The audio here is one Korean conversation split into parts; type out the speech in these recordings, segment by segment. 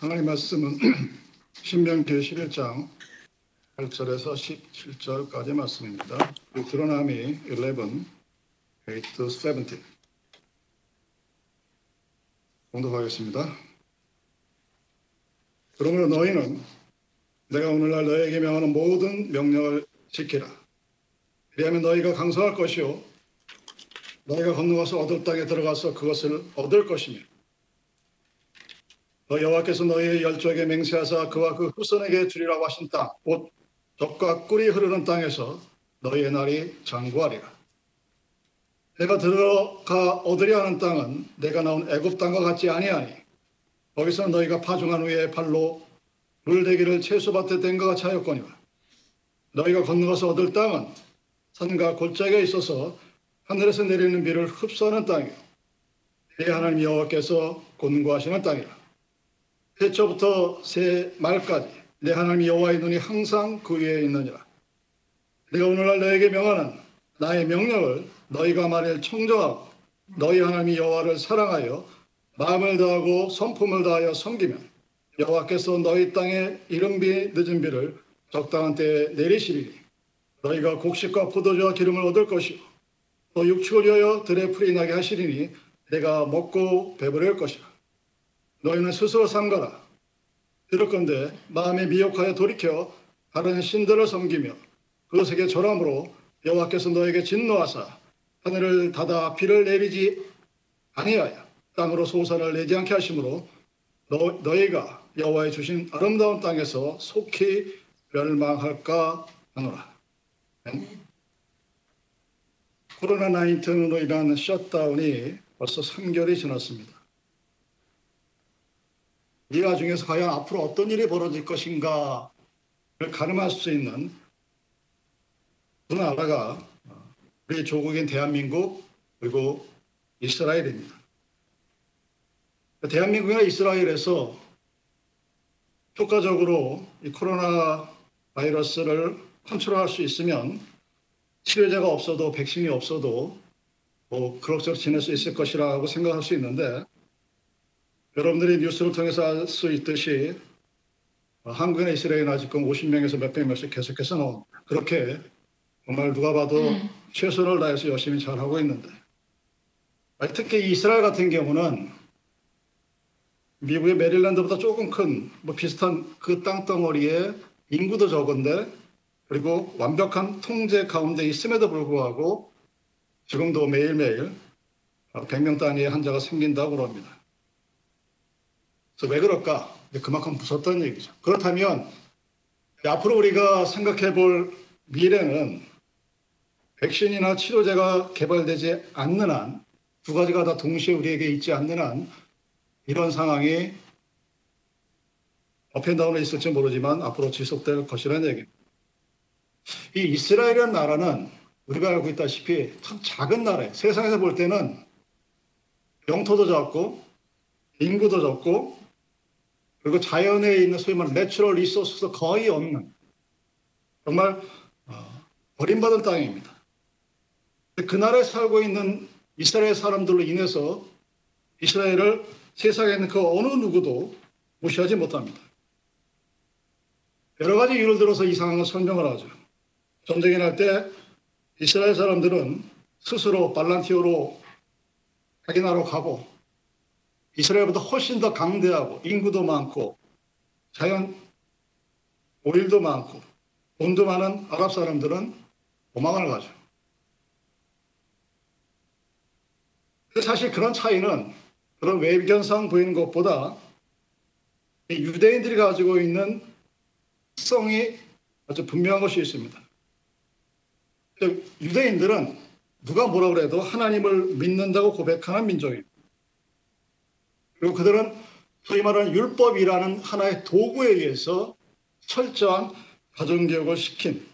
하나님 말씀은 신명기 11장 8절에서 17절까지 말씀입니다. 드러남이 11, 8 to 17 공독하겠습니다. 그러므로 너희는 내가 오늘날 너희에게 명하는 모든 명령을 지키라. 그리하면 너희가 강성할 것이요 너희가 건너가서 얻을 땅에 들어가서 그것을 얻을 것이며 너 여호와께서 너희의 열조에게 맹세하사 그와 그 후손에게 주리라고 하신 땅, 곧 젖과 꿀이 흐르는 땅에서 너희의 날이 장구하리라. 내가 들어가 얻으려 하는 땅은 내가 나온 애굽 땅과 같지 아니하니 거기서 너희가 파종한 후에 발로 물대기를 채소밭에 댄 것 같이 하였거니와 너희가 건너가서 얻을 땅은 산과 골짜기가 있어서 하늘에서 내리는 비를 흡수하는 땅이요 내 하나님 여호와께서 권고하시는 땅이라. 태초부터 새 말까지 내 하나님 여호와의 눈이 항상 그 위에 있느니라. 내가 오늘날 너에게 명하는 나의 명령을 너희가 만일 청정하고 너희 하나님 여호와를 사랑하여 마음을 다하고 성품을 다하여 섬기면 여호와께서 너희 땅에 이른 비 늦은 비를 적당한 때에 내리시리니 너희가 곡식과 포도주와 기름을 얻을 것이요 또 육축을 위하여 들에 풀이 나게 하시리니 내가 먹고 배부를 것이라. 너희는 스스로 삼가라. 들을건데 마음에 미혹하여 돌이켜 다른 신들을 섬기며 그것에게 절함으로 여호와께서 너에게 진노하사 하늘을 닫아 비를 내리지 아니하여 땅으로 소산을 내지 않게 하심으로 너, 너희가 여호와의 주신 아름다운 땅에서 속히 멸망할까 하노라. 코로나 19으로 인한 셧다운이 벌써 3개월이 지났습니다. 이 와중에서 과연 앞으로 어떤 일이 벌어질 것인가를 가늠할 수 있는 두 나라가 우리 조국인 대한민국 그리고 이스라엘입니다. 대한민국이나 이스라엘에서 효과적으로 이 코로나 바이러스를 컨트롤할 수 있으면 치료제가 없어도 백신이 없어도 뭐 그럭저럭 지낼 수 있을 것이라고 생각할 수 있는데 여러분들이 뉴스를 통해서 알 수 있듯이 한국이나 이스라엘은 아직은 50명에서 몇백 명씩 계속해서. 그렇게 정말 누가 봐도 최선을 다해서 열심히 잘하고 있는데 특히 이스라엘 같은 경우는 미국의 메릴랜드보다 조금 큰 뭐 비슷한 그 땅덩어리에 인구도 적은데 그리고 완벽한 통제 가운데 있음에도 불구하고 지금도 매일매일 100명 단위의 환자가 생긴다고 그럽니다. 그래서 왜 그럴까? 그만큼 무섭다는 얘기죠. 그렇다면 앞으로 우리가 생각해 볼 미래는 백신이나 치료제가 개발되지 않는 한 두 가지가 다 동시에 우리에게 있지 않는 한 이런 상황이 up and down에 있을지 모르지만 앞으로 지속될 것이라는 얘기입니다. 이 이스라엘이라는 나라는 우리가 알고 있다시피 참 작은 나라예요. 세상에서 볼 때는 영토도 작고 인구도 적고 그리고 자연에 있는 소위 말하는 내추럴 리소스도 거의 없는 정말 어, 버림받은 땅입니다. 그 나라에 살고 있는 이스라엘 사람들로 인해서 이스라엘을 세상에 있는 그 어느 누구도 무시하지 못합니다. 여러 가지 이유를 들어서 이 상황을 설명을 하죠. 전쟁이 날 때 이스라엘 사람들은 스스로 발란티오로 자기 나라로 가고 이스라엘보다 훨씬 더 강대하고 인구도 많고 자연 오일도 많고 돈도 많은 아랍 사람들은 도망을 가죠. 사실 그런 차이는 그런 외견상 보이는 것보다 유대인들이 가지고 있는 특성이 아주 분명한 것이 있습니다. 유대인들은 누가 뭐라 그래도 하나님을 믿는다고 고백하는 민족입니다. 그리고 그들은 소위 말하는 율법이라는 하나의 도구에 의해서 철저한 가정교육을 시킨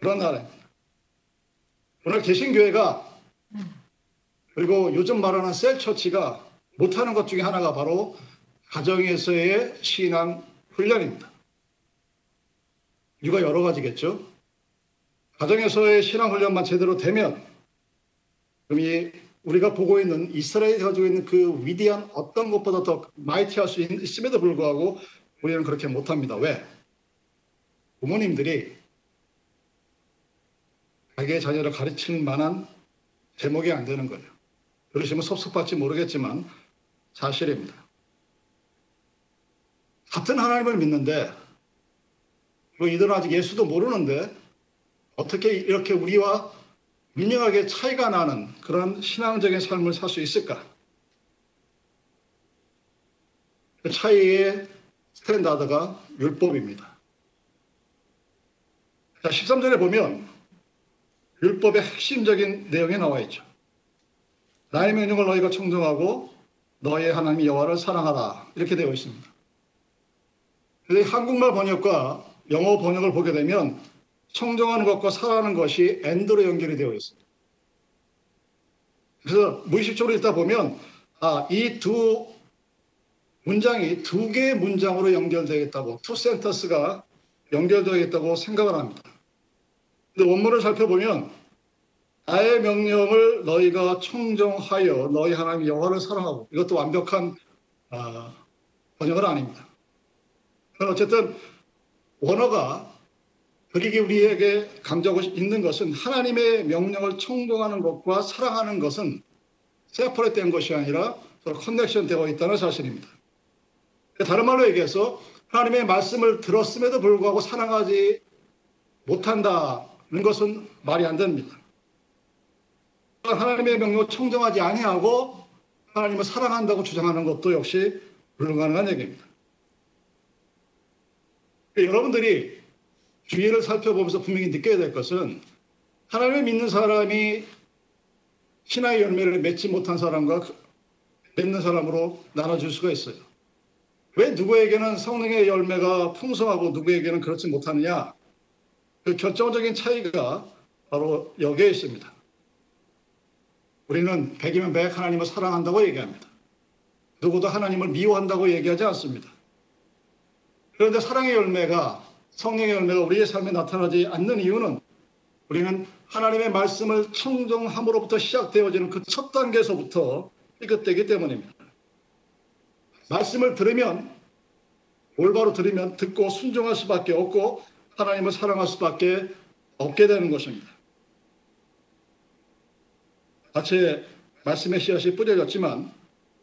그런 나라입니다. 오늘 개신교회가 그리고 요즘 말하는 셀처치가 못하는 것 중에 하나가 바로 가정에서의 신앙 훈련입니다. 이유가 여러 가지겠죠. 가정에서의 신앙 훈련만 제대로 되면 그럼 이 우리가 보고 있는 이스라엘이 가지고 있는 그 위대한 어떤 것보다 더 마이티할 수 있- 있음에도 불구하고 우리는 그렇게 못합니다. 왜? 부모님들이 자기의 자녀를 가르칠 만한 제목이 안 되는 거예요. 그러시면 섭섭할지 모르겠지만 사실입니다. 같은 하나님을 믿는데 그리고 이들은 아직 예수도 모르는데 어떻게 이렇게 우리와 미명하게 차이가 나는 그런 신앙적인 삶을 살 수 있을까? 그 차이의 스탠다드가 율법입니다. 자, 13절에 보면 율법의 핵심적인 내용이 나와 있죠. 나의 명령을 너희가 청정하고 너의 하나님 여호와를 사랑하라 이렇게 되어 있습니다. 근데 한국말 번역과 영어 번역을 보게 되면 청종하는 것과 사랑하는 것이 and로 연결이 되어 있습니다. 그래서 무의식적으로 읽다 보면 아, 이 두 문장이 두 개의 문장으로 연결되겠다고 two sentence가 연결되겠다고 생각을 합니다. 근데 원문을 살펴보면 나의 명령을 너희가 청종하여 너희 하나님 여호와를 사랑하고 이것도 완벽한 아, 번역은 아닙니다. 어쨌든 원어가 그리기 우리에게 강조하고 있는 것은 하나님의 명령을 청동하는 것과 사랑하는 것은 세퍼레된 것이 아니라 서로 커넥션 되어 있다는 사실입니다. 다른 말로 얘기해서 하나님의 말씀을 들었음에도 불구하고 사랑하지 못한다는 것은 말이 안 됩니다. 하나님의 명령을 청정하지 아니하고 하나님을 사랑한다고 주장하는 것도 역시 불가능한 얘기입니다. 여러분들이 주위를 살펴보면서 분명히 느껴야 될 것은 하나님을 믿는 사람이 신화의 열매를 맺지 못한 사람과 맺는 사람으로 나눠줄 수가 있어요. 왜 누구에게는 성령의 열매가 풍성하고 누구에게는 그렇지 못하느냐? 그 결정적인 차이가 바로 여기에 있습니다. 우리는 백이면 백 하나님을 사랑한다고 얘기합니다. 누구도 하나님을 미워한다고 얘기하지 않습니다. 그런데 사랑의 열매가 성령의 열매가 우리의 삶에 나타나지 않는 이유는 우리는 하나님의 말씀을 청정함으로부터 시작되어지는 그 첫 단계에서부터 삐끗되기 때문입니다. 말씀을 들으면 올바로 들으면 듣고 순종할 수밖에 없고 하나님을 사랑할 수밖에 없게 되는 것입니다. 마치 말씀의 씨앗이 뿌려졌지만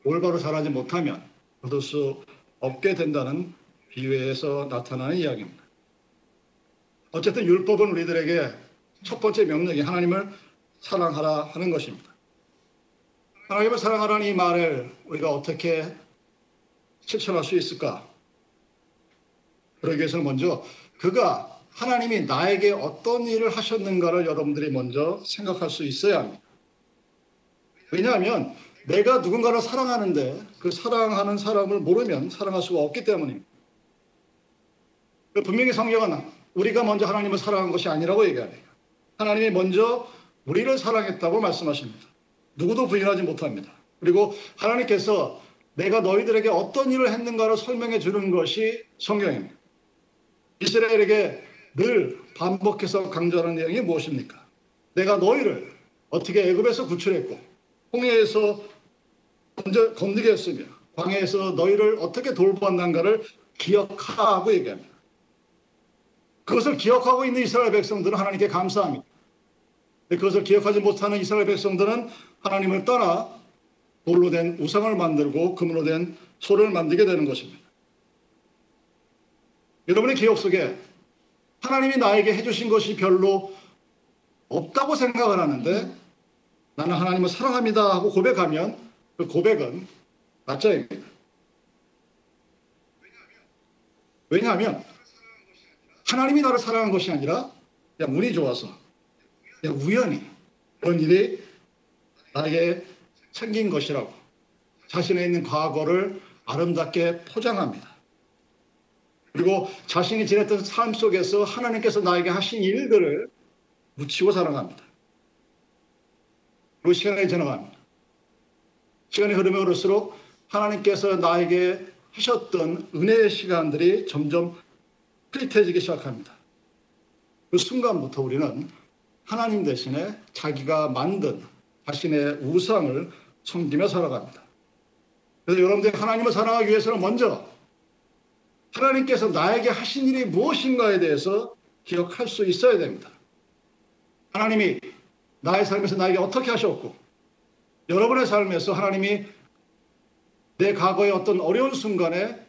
올바로 자라지 못하면 얻을 수 없게 된다는 비유에서 나타나는 이야기입니다. 어쨌든 율법은 우리들에게 첫 번째 명령이 하나님을 사랑하라 하는 것입니다. 하나님을 사랑하라는 이 말을 우리가 어떻게 실천할 수 있을까? 그러기 위해서는 먼저 그가 하나님이 나에게 어떤 일을 하셨는가를 여러분들이 먼저 생각할 수 있어야 합니다. 왜냐하면 내가 누군가를 사랑하는데 그 사랑하는 사람을 모르면 사랑할 수가 없기 때문입니다. 분명히 성경은 우리가 먼저 하나님을 사랑한 것이 아니라고 얘기하네요. 하나님이 먼저 우리를 사랑했다고 말씀하십니다. 누구도 부인하지 못합니다. 그리고 하나님께서 내가 너희들에게 어떤 일을 했는가를 설명해 주는 것이 성경입니다. 이스라엘에게 늘 반복해서 강조하는 내용이 무엇입니까? 내가 너희를 어떻게 애굽에서 구출했고 홍해에서 건드게 했으며 광해에서 너희를 어떻게 돌보았는가를 기억하고 얘기합니다. 그것을 기억하고 있는 이스라엘 백성들은 하나님께 감사합니다. 그것을 기억하지 못하는 이스라엘 백성들은 하나님을 떠나 돌로 된 우상을 만들고 금으로 된 소를 만들게 되는 것입니다. 여러분의 기억 속에 하나님이 나에게 해주신 것이 별로 없다고 생각을 하는데 나는 하나님을 사랑합니다 하고 고백하면 그 고백은 가짜입니다. 왜냐하면 하나님이 나를 사랑한 것이 아니라 그냥 운이 좋아서 그냥 우연히 그런 일이 나에게 생긴 것이라고 자신에 있는 과거를 아름답게 포장합니다. 그리고 자신이 지냈던 삶 속에서 하나님께서 나에게 하신 일들을 묻히고 살아갑니다. 그리고 시간이 지나갑니다. 시간이 흐르면 흐를수록 하나님께서 나에게 하셨던 은혜의 시간들이 점점 흐릿해지기 시작합니다. 그 순간부터 우리는 하나님 대신에 자기가 만든 자신의 우상을 섬기며 살아갑니다. 그래서 여러분들이 하나님을 사랑하기 위해서는 먼저 하나님께서 나에게 하신 일이 무엇인가에 대해서 기억할 수 있어야 됩니다. 하나님이 나의 삶에서 나에게 어떻게 하셨고 여러분의 삶에서 하나님이 내 과거의 어떤 어려운 순간에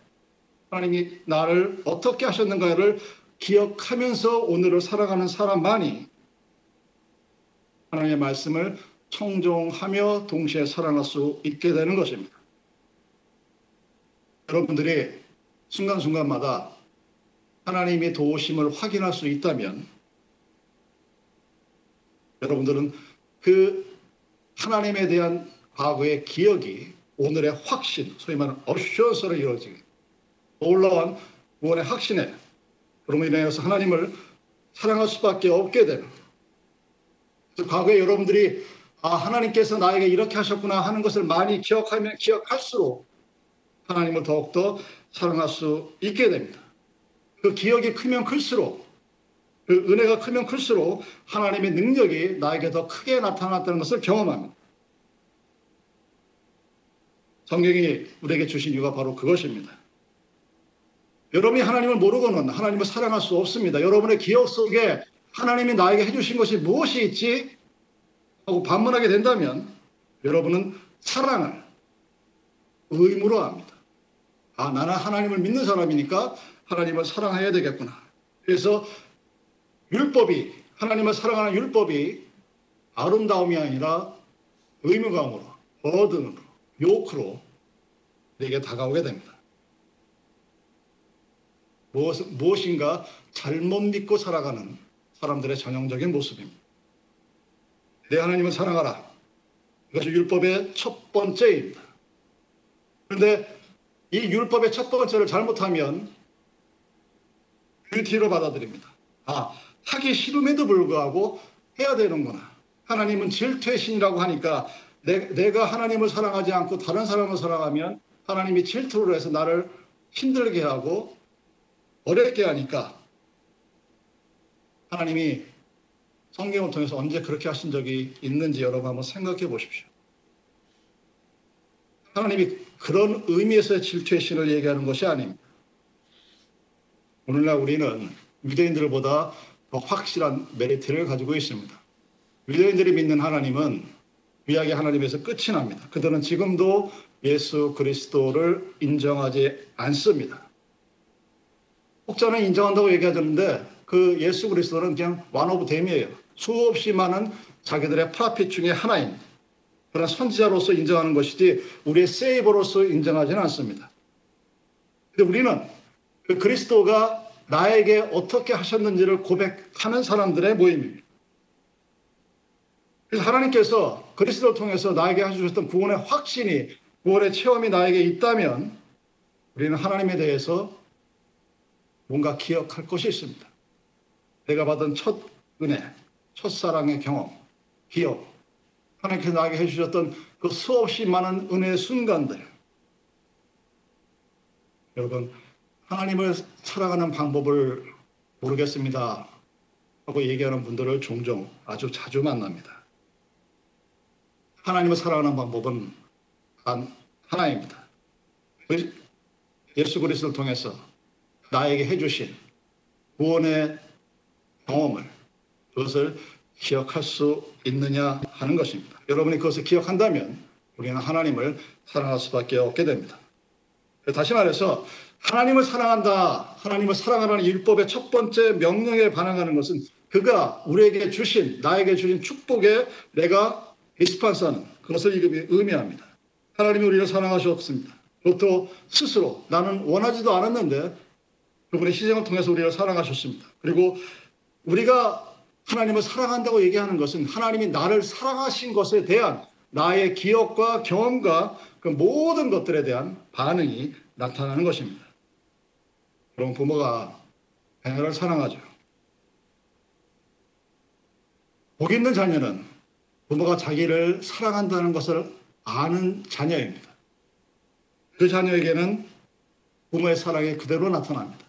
하나님이 나를 어떻게 하셨는가를 기억하면서 오늘을 살아가는 사람만이 하나님의 말씀을 청종하며 동시에 살아갈 수 있게 되는 것입니다. 여러분들이 순간순간마다 하나님의 도우심을 확인할 수 있다면 여러분들은 그 하나님에 대한 과거의 기억이 오늘의 확신, 소위 말하는 어슈언스로 이루어지게 올라온 구원의 확신에 그러므로 인해서 하나님을 사랑할 수밖에 없게 되는 과거에 여러분들이 아 하나님께서 나에게 이렇게 하셨구나 하는 것을 많이 기억하면 기억할수록 하나님을 더욱더 사랑할 수 있게 됩니다. 그 기억이 크면 클수록 그 은혜가 크면 클수록 하나님의 능력이 나에게 더 크게 나타났다는 것을 경험합니다. 성경이 우리에게 주신 이유가 바로 그것입니다. 여러분이 하나님을 모르고는 하나님을 사랑할 수 없습니다. 여러분의 기억 속에 하나님이 나에게 해주신 것이 무엇이 있지? 하고 반문하게 된다면 여러분은 사랑을 의무로 합니다. 아, 나는 하나님을 믿는 사람이니까 하나님을 사랑해야 되겠구나. 그래서 율법이, 하나님을 사랑하는 율법이 아름다움이 아니라 의무감으로, 버든으로, 요크로 내게 다가오게 됩니다. 무엇, 무엇인가 잘못 믿고 살아가는 사람들의 전형적인 모습입니다. 내 하나님을 사랑하라. 이것이 율법의 첫 번째입니다. 그런데 이 율법의 첫 번째를 잘못하면 뷰티로 받아들입니다. 아, 하기 싫음에도 불구하고 해야 되는구나. 하나님은 질투의 신이라고 하니까 내, 가 하나님을 사랑하지 않고 다른 사람을 사랑하면 하나님이 질투를 해서 나를 힘들게 하고 어렵게 하니까 하나님이 성경을 통해서 언제 그렇게 하신 적이 있는지 여러분 한번 생각해 보십시오. 하나님이 그런 의미에서의 질투의 신을 얘기하는 것이 아닙니다. 오늘날 우리는 유대인들보다 더 확실한 메리트를 가지고 있습니다. 유대인들이 믿는 하나님은 구약의 하나님에서 끝이 납니다. 그들은 지금도 예수 그리스도를 인정하지 않습니다. 혹자는 인정한다고 얘기하는데 그 예수 그리스도는 그냥 one of them이에요. 수없이 많은 자기들의 프라핏 중에 하나입니다. 그러나 선지자로서 인정하는 것이지 우리의 세이버로서 인정하지는 않습니다. 근데 우리는 그 그리스도가 나에게 어떻게 하셨는지를 고백하는 사람들의 모임입니다. 그래서 하나님께서 그리스도를 통해서 나에게 해주셨던 구원의 확신이 구원의 체험이 나에게 있다면 우리는 하나님에 대해서 뭔가 기억할 것이 있습니다. 내가 받은 첫 은혜, 첫사랑의 경험, 기억, 하나님께서 나에게 해주셨던 그 수없이 많은 은혜의 순간들. 여러분, 하나님을 사랑하는 방법을 모르겠습니다. 하고 얘기하는 분들을 종종 아주 자주 만납니다. 하나님을 사랑하는 방법은 단 하나입니다. 예수 그리스도를 통해서 나에게 해주신 구원의 경험을 그것을 기억할 수 있느냐 하는 것입니다. 여러분이 그것을 기억한다면 우리는 하나님을 사랑할 수밖에 없게 됩니다. 다시 말해서 하나님을 사랑한다. 하나님을 사랑하라는 율법의 첫 번째 명령에 반응하는 것은 그가 우리에게 주신 나에게 주신 축복에 내가 리스판스하는 그것을 의미합니다. 하나님이 우리를 사랑하셨습니다. 그것도 스스로 나는 원하지도 않았는데 그분의 희생을 통해서 우리를 사랑하셨습니다. 그리고 우리가 하나님을 사랑한다고 얘기하는 것은 하나님이 나를 사랑하신 것에 대한 나의 기억과 경험과 그 모든 것들에 대한 반응이 나타나는 것입니다. 그럼 부모가 자녀를 사랑하죠. 복 있는 자녀는 부모가 자기를 사랑한다는 것을 아는 자녀입니다. 그 자녀에게는 부모의 사랑이 그대로 나타납니다.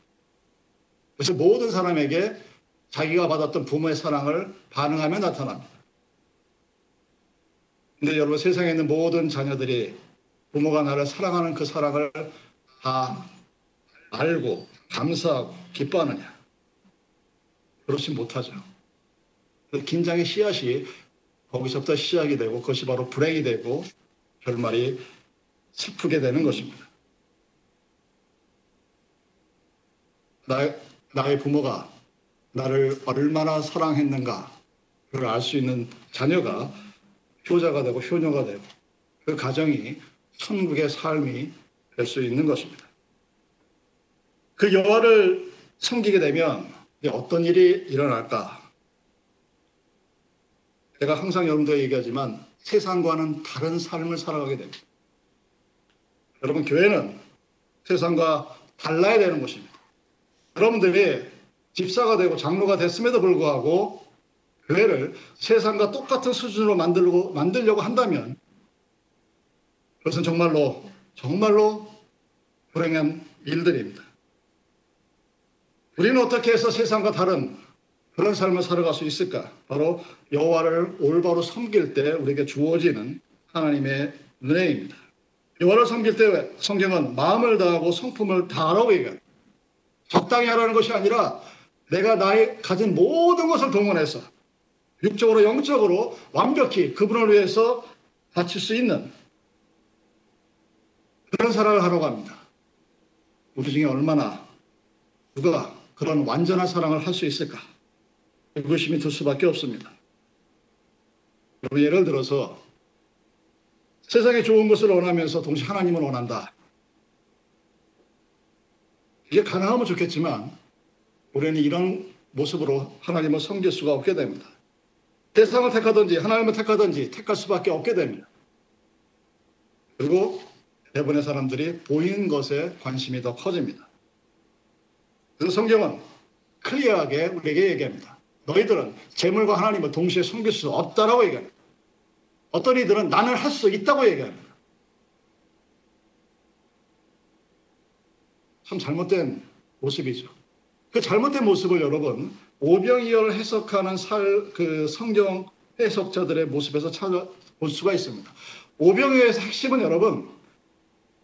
그래서 모든 사람에게 자기가 받았던 부모의 사랑을 반응하며 나타납니다. 근데 여러분 세상에 있는 모든 자녀들이 부모가 나를 사랑하는 그 사랑을 다 알고 감사하고 기뻐하느냐? 그렇지 못하죠. 그 긴장의 씨앗이 거기서부터 시작이 되고 그것이 바로 불행이 되고 결말이 슬프게 되는 것입니다. 나, 나의 부모가 나를 얼마나 사랑했는가 그걸 알수 있는 자녀가 효자가 되고 효녀가 되고 그 가정이 천국의 삶이 될 수 있는 것입니다. 그 여호와를 섬기게 되면 어떤 일이 일어날까? 제가 항상 여러분들 얘기하지만 세상과는 다른 삶을 살아가게 됩니다. 여러분 교회는 세상과 달라야 되는 것입니다. 여러분들이 집사가 되고 장로가 됐음에도 불구하고 교회를 세상과 똑같은 수준으로 만들고 만들려고 한다면 그것은 정말로 정말로 불행한 일들입니다. 우리는 어떻게 해서 세상과 다른 그런 삶을 살아갈 수 있을까? 바로 여호와를 올바로 섬길 때 우리에게 주어지는 하나님의 은혜입니다. 여호와를 섬길 때 성경은 마음을 다하고 성품을 다하라고 얘기합니다. 적당히 하라는 것이 아니라 내가 나의 가진 모든 것을 동원해서 육적으로 영적으로 완벽히 그분을 위해서 바칠 수 있는 그런 사랑을 하라고 합니다. 우리 중에 얼마나 누가 그런 완전한 사랑을 할 수 있을까? 의구심이 들 수밖에 없습니다. 예를 들어서 세상에 좋은 것을 원하면서 동시에 하나님을 원한다. 이게 가능하면 좋겠지만 우리는 이런 모습으로 하나님을 섬길 수가 없게 됩니다. 세상을 택하든지 하나님을 택하든지 택할 수밖에 없게 됩니다. 그리고 대부분의 사람들이 보이는 것에 관심이 더 커집니다. 그래서 성경은 클리어하게 우리에게 얘기합니다. 너희들은 재물과 하나님을 동시에 섬길 수 없다라고 얘기합니다. 어떤 이들은 나는 할 수 있다고 얘기합니다. 참 잘못된 모습이죠. 그 잘못된 모습을 여러분 오병이어를 해석하는 살, 그 성경 해석자들의 모습에서 찾아볼 수가 있습니다. 오병이어의 핵심은 여러분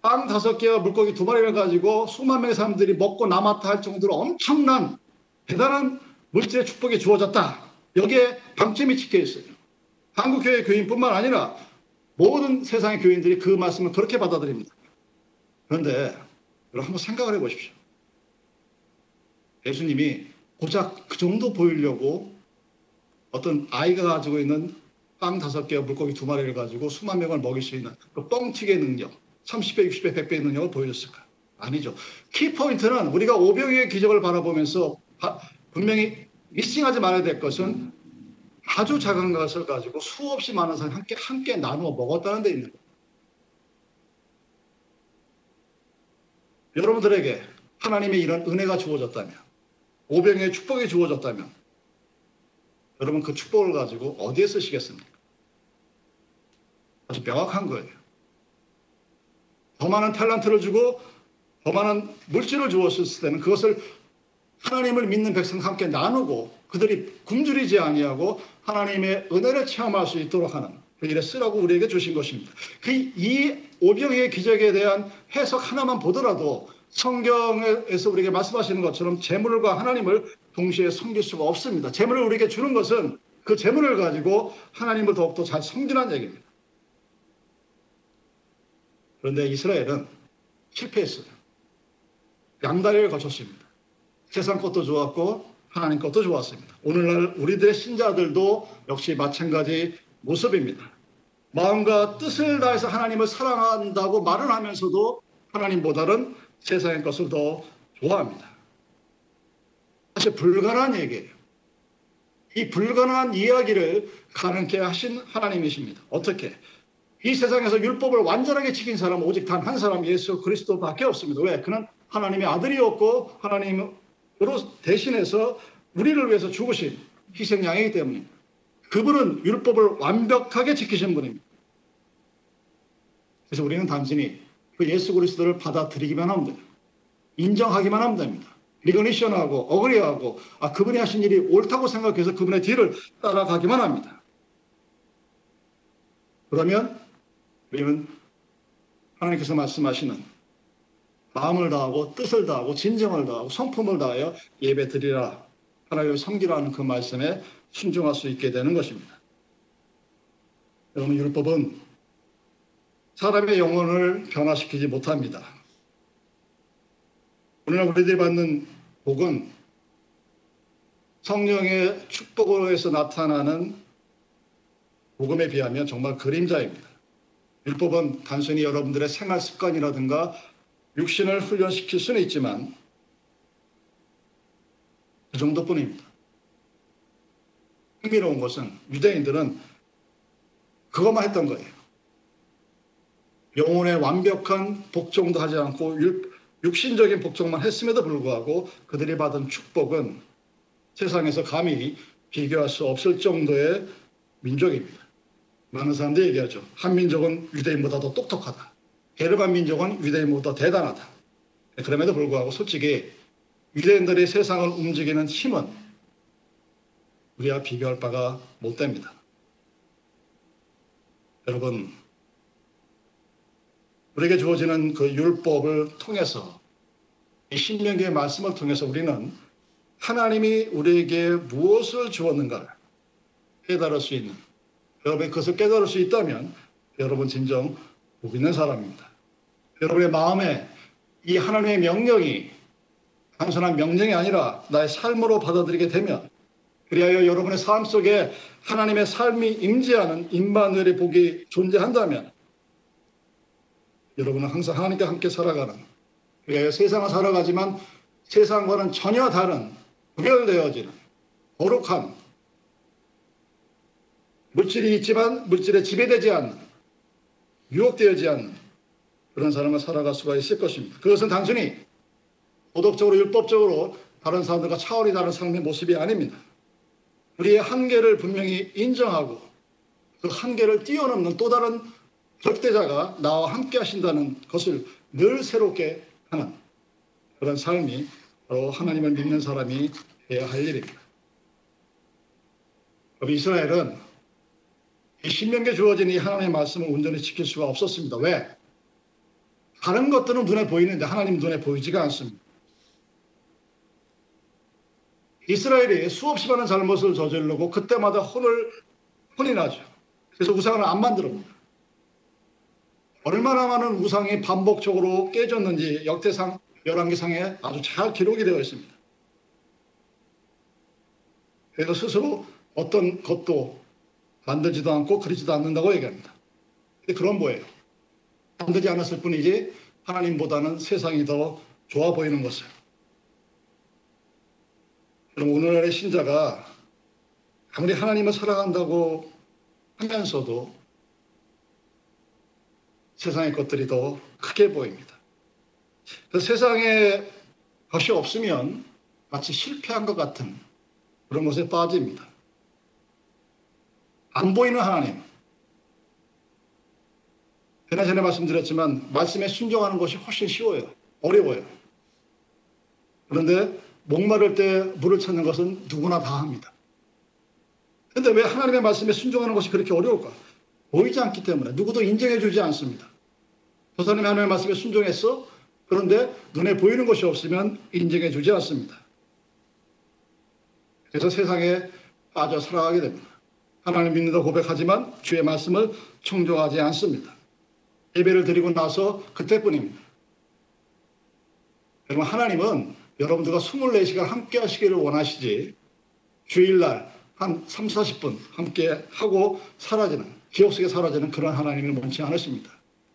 빵 다섯 개와 물고기 두 마리를 가지고 수만 명의 사람들이 먹고 남았다 할 정도로 엄청난 대단한 물질의 축복이 주어졌다. 여기에 방점이 찍혀 있어요. 한국 교회 교인뿐만 아니라 모든 세상의 교인들이 그 말씀을 그렇게 받아들입니다. 그런데 여러분 한번 생각을 해보십시오. 예수님이 고작 그 정도 보이려고 어떤 아이가 가지고 있는 빵 다섯 개와 물고기 두 마리를 가지고 수만 명을 먹일 수 있는 그 뻥튀기의 능력, 30배, 60배, 100배의 능력을 보여줬을까? 아니죠. 키포인트는 우리가 오병이의 기적을 바라보면서 분명히 미싱하지 말아야 될 것은 아주 작은 것을 가지고 수없이 많은 사람이 함께, 함께 나누어 먹었다는 데 있는 거예요. 여러분들에게 하나님의 이런 은혜가 주어졌다면, 오병의 축복이 주어졌다면, 여러분 그 축복을 가지고 어디에 쓰시겠습니까? 아주 명확한 거예요. 더 많은 탤런트를 주고 더 많은 물질을 주었을 때는 그것을 하나님을 믿는 백성과 함께 나누고 그들이 굶주리지 아니하고 하나님의 은혜를 체험할 수 있도록 하는 그 일에 쓰라고 우리에게 주신 것입니다. 그 이 오병의 기적에 대한 해석 하나만 보더라도 성경에서 우리에게 말씀하시는 것처럼 재물과 하나님을 동시에 섬길 수가 없습니다. 재물을 우리에게 주는 것은 그 재물을 가지고 하나님을 더욱더 잘 섬기라는 얘기입니다. 그런데 이스라엘은 실패했어요. 양다리를 거쳤습니다. 세상 것도 좋았고 하나님 것도 좋았습니다. 오늘날 우리들의 신자들도 역시 마찬가지 모습입니다. 마음과 뜻을 다해서 하나님을 사랑한다고 말을 하면서도 하나님보다는 세상의 것을 더 좋아합니다. 사실 불가능한 얘기예요. 이 불가능한 이야기를 가능케 하신 하나님이십니다. 어떻게? 이 세상에서 율법을 완전하게 지킨 사람은 오직 단 한 사람 예수 그리스도밖에 없습니다. 왜? 그는 하나님의 아들이었고 하나님으로 대신해서 우리를 위해서 죽으신 희생양이기 때문입니다. 그분은 율법을 완벽하게 지키신 분입니다. 그래서 우리는 단순히 그 예수 그리스도를 받아들이기만 하면 돼요. 인정하기만 하면 됩니다. 리거니션하고 어그리하고 아 그분이 하신 일이 옳다고 생각해서 그분의 뒤를 따라가기만 합니다. 그러면 우리는 하나님께서 말씀하시는 마음을 다하고 뜻을 다하고 진정을 다하고 성품을 다하여 예배 드리라 하나님을 섬기라는 그 말씀에 순종할 수 있게 되는 것입니다. 여러분 율법은 사람의 영혼을 변화시키지 못합니다. 오늘날 우리들이 받는 복은 성령의 축복으로 해서 나타나는 복음에 비하면 정말 그림자입니다. 율법은 단순히 여러분들의 생활 습관이라든가 육신을 훈련시킬 수는 있지만 그 정도뿐입니다. 흥미로운 것은 유대인들은 그것만 했던 거예요. 영혼의 완벽한 복종도 하지 않고 육신적인 복종만 했음에도 불구하고 그들이 받은 축복은 세상에서 감히 비교할 수 없을 정도의 민족입니다. 많은 사람들이 얘기하죠. 한민족은 유대인보다 더 똑똑하다. 게르만 민족은 유대인보다 대단하다. 그럼에도 불구하고 솔직히 유대인들이 세상을 움직이는 힘은 우리와 비교할 바가 못 됩니다. 여러분, 우리에게 주어지는 그 율법을 통해서 이 신명기의 말씀을 통해서 우리는 하나님이 우리에게 무엇을 주었는가를 깨달을 수 있는 여러분이 그것을 깨달을 수 있다면 여러분 진정 복 있는 사람입니다. 여러분의 마음에 이 하나님의 명령이 단순한 명령이 아니라 나의 삶으로 받아들이게 되면 그리하여 여러분의 삶 속에 하나님의 삶이 임재하는 임마누엘의 복이 존재한다면 여러분은 항상 하나님과 함께 살아가는 그리하여 세상을 살아가지만 세상과는 전혀 다른 구별되어지는 거룩한 물질이 있지만 물질에 지배되지 않는 유혹되어지 않는 그런 사람을 살아갈 수가 있을 것입니다. 그것은 단순히 도덕적으로 율법적으로 다른 사람들과 차원이 다른 삶의 모습이 아닙니다. 우리의 한계를 분명히 인정하고 그 한계를 뛰어넘는 또 다른 적대자가 나와 함께 하신다는 것을 늘 새롭게 하는 그런 삶이 바로 하나님을 믿는 사람이 해야 할 일입니다. 이스라엘은 이 신명기에 주어진 이 하나님의 말씀을 온전히 지킬 수가 없었습니다. 왜? 다른 것들은 눈에 보이는데 하나님 눈에 보이지가 않습니다. 이스라엘이 수없이 많은 잘못을 저지르고 그때마다 혼을 혼이 나죠. 그래서 우상을 안 만들어봅니다. 얼마나 많은 우상이 반복적으로 깨졌는지 역대상 11개 상에 아주 잘 기록이 되어 있습니다. 그래서 스스로 어떤 것도 만들지도 않고 그리지도 않는다고 얘기합니다. 근데 그런 뭐예요? 만들지 않았을 뿐이지 하나님보다는 세상이 더 좋아 보이는 것을. 그럼 오늘날의 신자가 아무리 하나님을 사랑한다고 하면서도 세상의 것들이 더 크게 보입니다. 그 세상에 것이 없으면 마치 실패한 것 같은 그런 것에 빠집니다. 안 보이는 하나님. 전에 전에 말씀드렸지만 말씀에 순종하는 것이 훨씬 쉬워요. 어려워요. 그런데 목마를 때 물을 찾는 것은 누구나 다 합니다. 그런데 왜 하나님의 말씀에 순종하는 것이 그렇게 어려울까? 보이지 않기 때문에 누구도 인정해 주지 않습니다. 저 사람이 하나님의 말씀에 순종했어? 그런데 눈에 보이는 것이 없으면 인정해 주지 않습니다. 그래서 세상에 빠져 살아가게 됩니다. 하나님 믿는다 고백하지만 주의 말씀을 청종하지 않습니다. 예배를 드리고 나서 그때뿐입니다. 여러분 하나님은 여러분들과 24시간 함께 하시기를 원하시지 주일날 한 3, 40분 함께 하고 사라지는 기억 속에 사라지는 그런 하나님을 원치 않으십니다.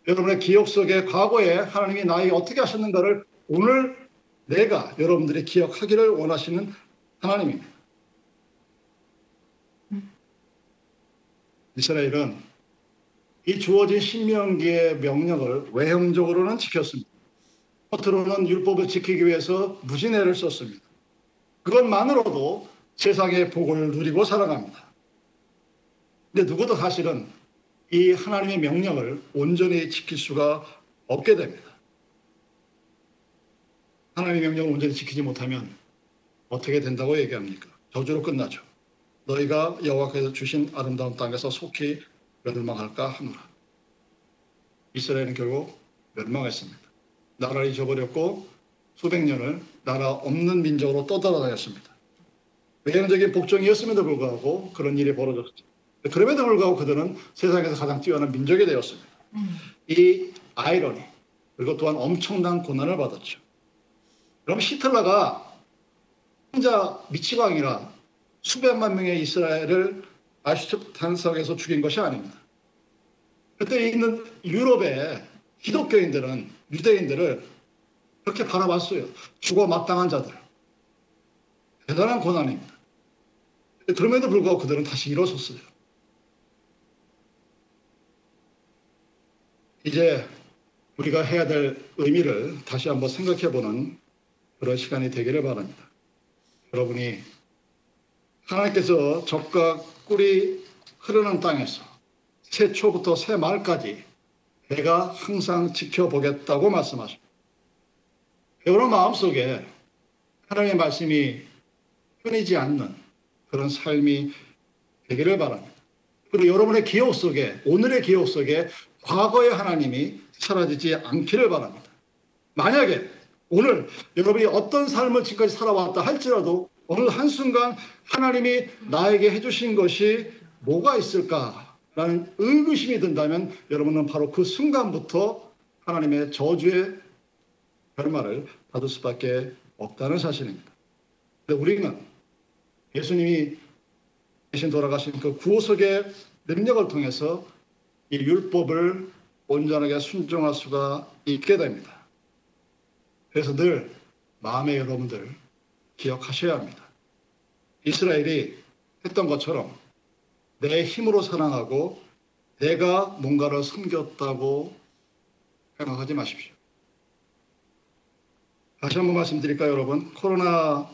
여러분의 기억 속에 과거에 하나님이 나에게 어떻게 하셨는가를 오늘 내가 여러분들이 기억하기를 원하시는 하나님입니다. 이스라엘은 이 주어진 신명기의 명령을 외형적으로는 지켰습니다. 겉으로는 율법을 지키기 위해서 무진애를 썼습니다. 그것만으로도 세상의 복을 누리고 살아갑니다. 근데 누구도 사실은 이 하나님의 명령을 온전히 지킬 수가 없게 됩니다. 하나님의 명령을 온전히 지키지 못하면 어떻게 된다고 얘기합니까? 저주로 끝나죠. 너희가 여호와께서 주신 아름다운 땅에서 속히 멸망할까 하노라. 이스라엘은 결국 멸망했습니다. 나라를 잊어버렸고 수백 년을 나라 없는 민족으로 떠돌아다녔습니다. 외형적인 복종이었음에도 불구하고 그런 일이 벌어졌죠. 그럼에도 불구하고 그들은 세상에서 가장 뛰어난 민족이 되었습니다. 이 아이러니 그리고 또한 엄청난 고난을 받았죠. 그럼 히틀러가 혼자 미치광이라 수백만 명의 이스라엘을 아슈탄석에서 죽인 것이 아닙니다. 그때 있는 유럽의 기독교인들은 유대인들을 그렇게 바라봤어요. 죽어 마땅한 자들. 대단한 고난입니다. 그럼에도 불구하고 그들은 다시 일어섰어요. 이제 우리가 해야 될 의미를 다시 한번 생각해 보는 그런 시간이 되기를 바랍니다. 여러분이 하나님께서 적과 꿀이 흐르는 땅에서 새 초부터 새 말까지 내가 항상 지켜보겠다고 말씀하십니다. 여러분 마음속에 하나님의 말씀이 끊이지 않는 그런 삶이 되기를 바랍니다. 그리고 여러분의 기억 속에 오늘의 기억 속에 과거의 하나님이 사라지지 않기를 바랍니다. 만약에 오늘 여러분이 어떤 삶을 지금까지 살아왔다 할지라도 어느 한순간 하나님이 나에게 해주신 것이 뭐가 있을까라는 의구심이 든다면 여러분은 바로 그 순간부터 하나님의 저주의 결말을 받을 수밖에 없다는 사실입니다. 근데 우리는 예수님이 대신 돌아가신 그 구속의 능력을 통해서 이 율법을 온전하게 순종할 수가 있게 됩니다. 그래서 늘 마음의 여러분들 기억하셔야 합니다. 이스라엘이 했던 것처럼 내 힘으로 사랑하고 내가 뭔가를 섬겼다고 생각하지 마십시오. 다시 한번 말씀드릴까요, 여러분? 코로나로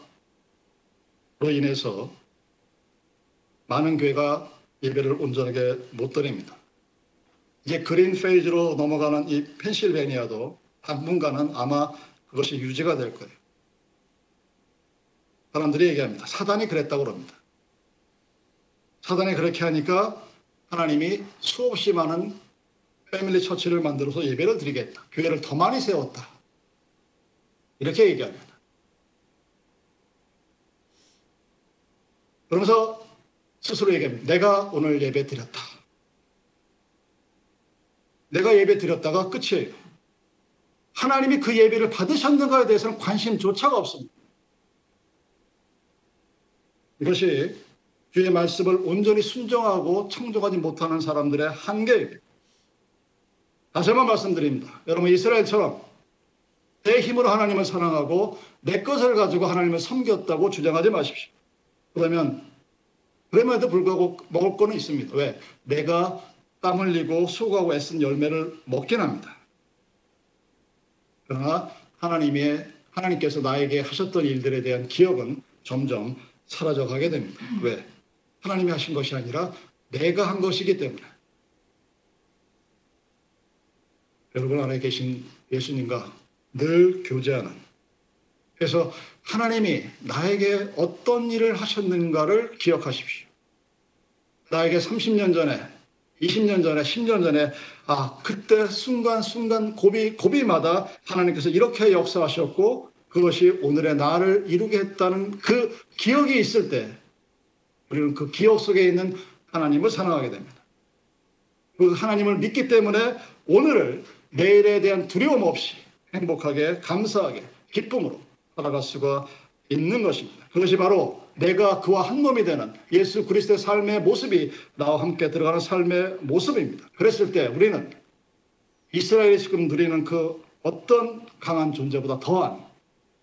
인해서 많은 교회가 예배를 온전하게 못 드립니다. 이제 그린 페이지로 넘어가는 이 펜실베니아도 당분간은 아마 그것이 유지가 될 거예요. 사람들이 얘기합니다. 사단이 그랬다고 그럽니다. 사단이 그렇게 하니까 하나님이 수없이 많은 패밀리 처치를 만들어서 예배를 드리겠다. 교회를 더 많이 세웠다. 이렇게 얘기합니다. 그러면서 스스로 얘기합니다. 내가 오늘 예배 드렸다. 내가 예배 드렸다가 끝이에요. 하나님이 그 예배를 받으셨는가에 대해서는 관심조차가 없습니다. 이것이 주의 말씀을 온전히 순종하고 청종하지 못하는 사람들의 한계입니다. 다시 한번 말씀드립니다. 여러분 이스라엘처럼 내 힘으로 하나님을 사랑하고 내 것을 가지고 하나님을 섬겼다고 주장하지 마십시오. 그러면 그럼에도 불구하고 먹을 거는 있습니다. 왜? 내가 땀 흘리고 수고하고 애쓴 열매를 먹긴 합니다. 그러나 하나님의 하나님께서 나에게 하셨던 일들에 대한 기억은 점점 사라져 가게 됩니다. 왜? 하나님이 하신 것이 아니라 내가 한 것이기 때문에. 여러분 안에 계신 예수님과 늘 교제하는. 그래서 하나님이 나에게 어떤 일을 하셨는가를 기억하십시오. 나에게 30년 전에, 20년 전에, 10년 전에, 아, 그때 순간순간 고비, 고비마다 하나님께서 이렇게 역사하셨고, 그것이 오늘의 나를 이루게 했다는 그 기억이 있을 때, 우리는 그 기억 속에 있는 하나님을 사랑하게 됩니다. 그 하나님을 믿기 때문에 오늘을 내일에 대한 두려움 없이 행복하게, 감사하게, 기쁨으로 살아갈 수가 있는 것입니다. 그것이 바로 내가 그와 한 몸이 되는 예수 그리스도의 삶의 모습이 나와 함께 들어가는 삶의 모습입니다. 그랬을 때 우리는 이스라엘이 지금 누리는 그 어떤 강한 존재보다 더한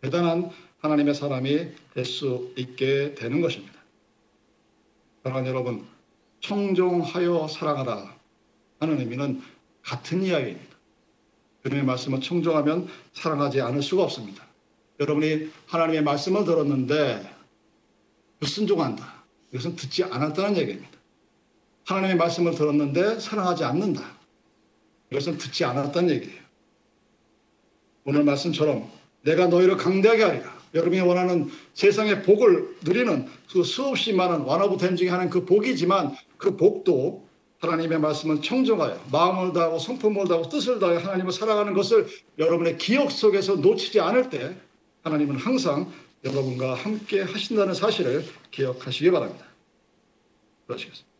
대단한 하나님의 사람이 될 수 있게 되는 것입니다. 사랑하는 여러분, 청종하여 사랑하라 하는 의미는 같은 이야기입니다. 주님의 말씀을 청종하면 사랑하지 않을 수가 없습니다. 여러분이 하나님의 말씀을 들었는데 불순종한다. 이것은 듣지 않았다는 얘기입니다. 하나님의 말씀을 들었는데 사랑하지 않는다. 이것은 듣지 않았다는 얘기예요. 오늘 말씀처럼 내가 너희를 강대하게 하리라. 여러분이 원하는 세상의 복을 누리는 그 수없이 많은 완화부터 임 중에 하는 그 복이지만 그 복도 하나님의 말씀은 청정하여 마음을 다하고 성품을 다하고 뜻을 다하여 하나님을 사랑하는 것을 여러분의 기억 속에서 놓치지 않을 때 하나님은 항상 여러분과 함께 하신다는 사실을 기억하시기 바랍니다. 그러시겠습니다.